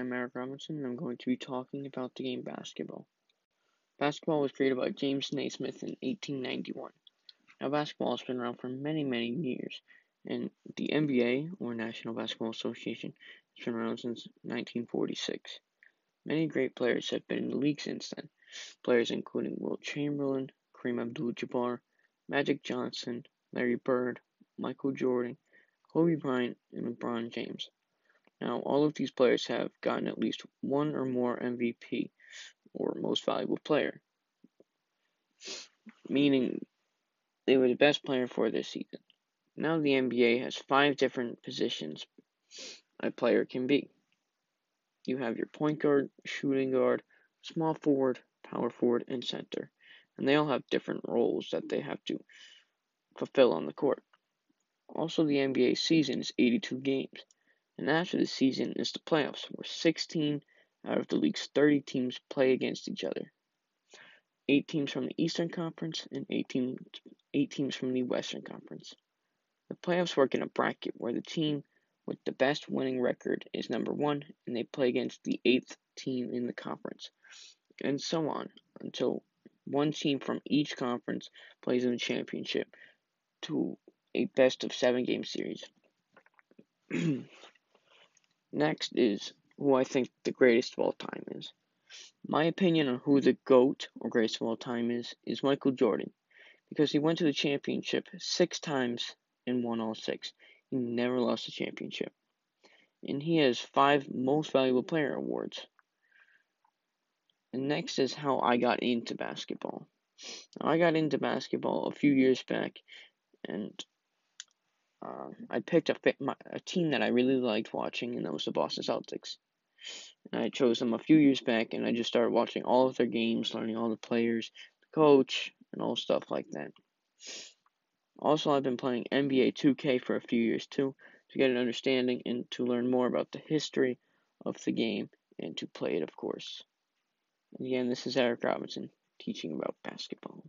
I'm Eric Robinson, and I'm going to be talking about the game basketball. Basketball was created by James Naismith in 1891. Now, basketball has been around for many, many years, and the NBA, or National Basketball Association, has been around since 1946. Many great players have been in the league since then, players including Wilt Chamberlain, Kareem Abdul-Jabbar, Magic Johnson, Larry Bird, Michael Jordan, Kobe Bryant, and LeBron James. Now, all of these players have gotten at least one or more MVP, or Most Valuable Player, meaning they were the best player for this season. Now, the NBA has five different positions a player can be. You have your point guard, shooting guard, small forward, power forward, and center. And they all have different roles that they have to fulfill on the court. Also, the NBA season is 82 games and after the season is the playoffs, where 16 out of the league's 30 teams play against each other. Eight teams from the Eastern Conference and eight teams, eight teams from the Western Conference. The playoffs work in a bracket where the team with the best winning record is number one, and they play against the eighth team in the conference, and so on until one team from each conference plays in the championship to a best of seven game series. Next is who I think the greatest of all time is. My opinion on who the GOAT or greatest of all time is is Michael Jordan because he went to the championship six times and won all six. He never lost a championship. And he has five most valuable player awards. And next is how I got into basketball. I got into basketball a few years back, and uh, I picked a, my, a team that I really liked watching, and that was the Boston Celtics. And I chose them a few years back, and I just started watching all of their games, learning all the players, the coach, and all stuff like that. Also, I've been playing NBA 2K for a few years too, to get an understanding and to learn more about the history of the game and to play it, of course. And again, this is Eric Robinson teaching about basketball.